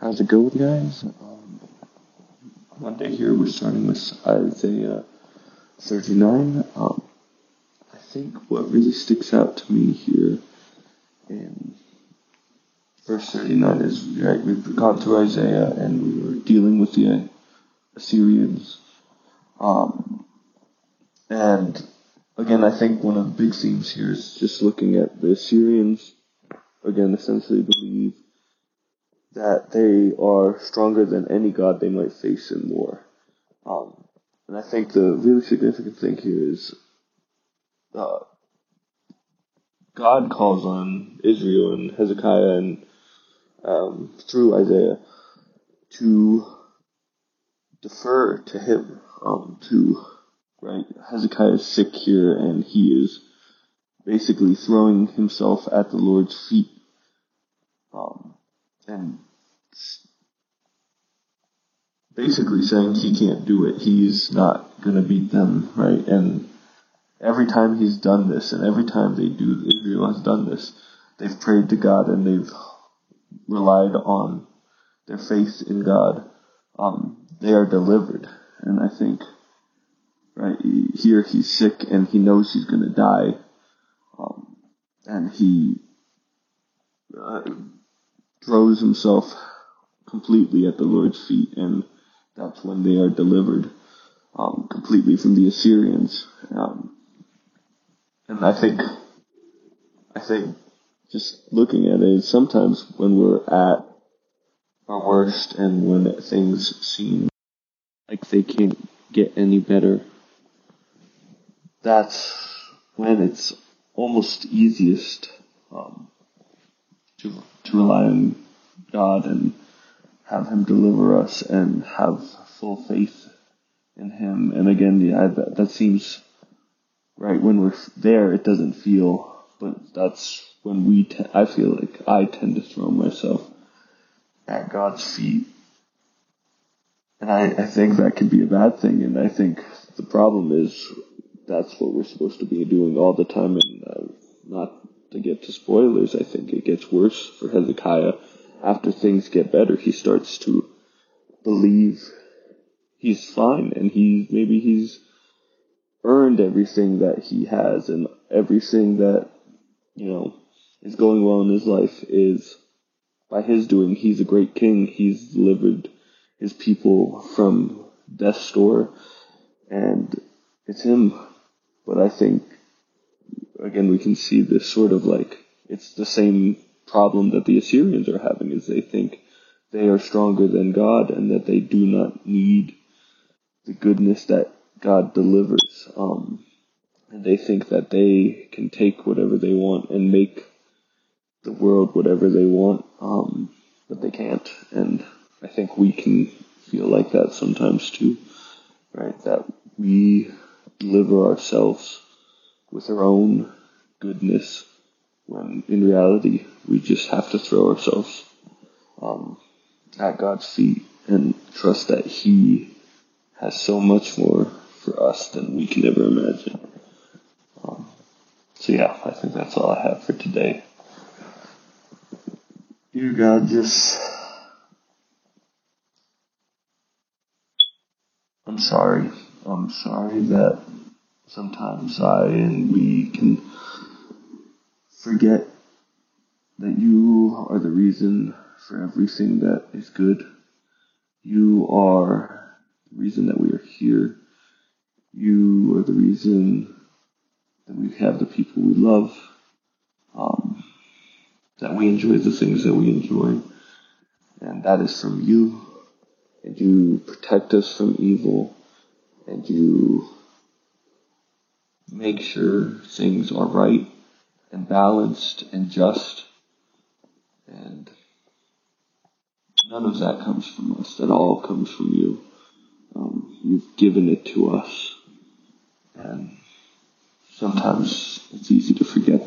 How's it going, guys? Um, Monday here, we're starting with Isaiah 39. Um, I think what really sticks out to me here in verse 39 is right, we've gone through Isaiah and we were dealing with the Assyrians. Um, and again, I think one of the big themes here is just looking at the Assyrians, again, essentially believe that they are stronger than any god they might face in war. Um, and I think the really significant thing here is uh, God calls on Israel and Hezekiah and um, through Isaiah to defer to him, um, to right. Hezekiah is sick here, and he is basically throwing himself at the Lord's feet, um, and basically saying he can't do it. He's not going to beat them, right? And every time he's done this, and every time they do, Israel has done this, they've prayed to God and they've relied on their faith in God. Um, they are delivered, and I think right here he's sick and he knows he's going to die, um, and he uh, throws himself completely at the Lord's feet, and that's when they are delivered um, completely from the Assyrians. Um, and I think, I think, just looking at it, sometimes when we're at our worst and when things seem like they can't get any better, that's when it's almost easiest um, to to rely on God and have Him deliver us and have full faith in Him. And again, yeah, that, that seems right when we're there. It doesn't feel, but that's when we. Te- I feel like I tend to throw myself at God's feet, and I, I think that can be a bad thing. And I think the problem is that's what we're supposed to be doing all the time, and uh, not to get to spoilers. I think it gets worse for Hezekiah after things get better, he starts to believe he's fine and he's maybe he's earned everything that he has and everything that you know is going well in his life is by his doing. He's a great king. He's delivered his people from death's door, and it's him. But I think again we can see this sort of like it's the same problem that the Assyrians are having is they think they are stronger than God and that they do not need the goodness that God delivers. Um, and they think that they can take whatever they want and make the world whatever they want, um, but they can't. And I think we can feel like that sometimes too, right? That we deliver ourselves with our own goodness when in reality we just have to throw ourselves um, at God's feet and trust that He has so much more for us than we can ever imagine. Um, so yeah, I think that's all I have for today. Dear God, just I'm sorry. I'm sorry that sometimes I and we can forget that you are the reason for everything that is good. You are the reason that we are here. You are the reason that we have the people we love, um, that we enjoy the things that we enjoy. And that is from you. And you protect us from evil. And you make sure things are right and balanced and just. And none of that comes from us. That all comes from you. Um, you've given it to us. And sometimes it's easy to forget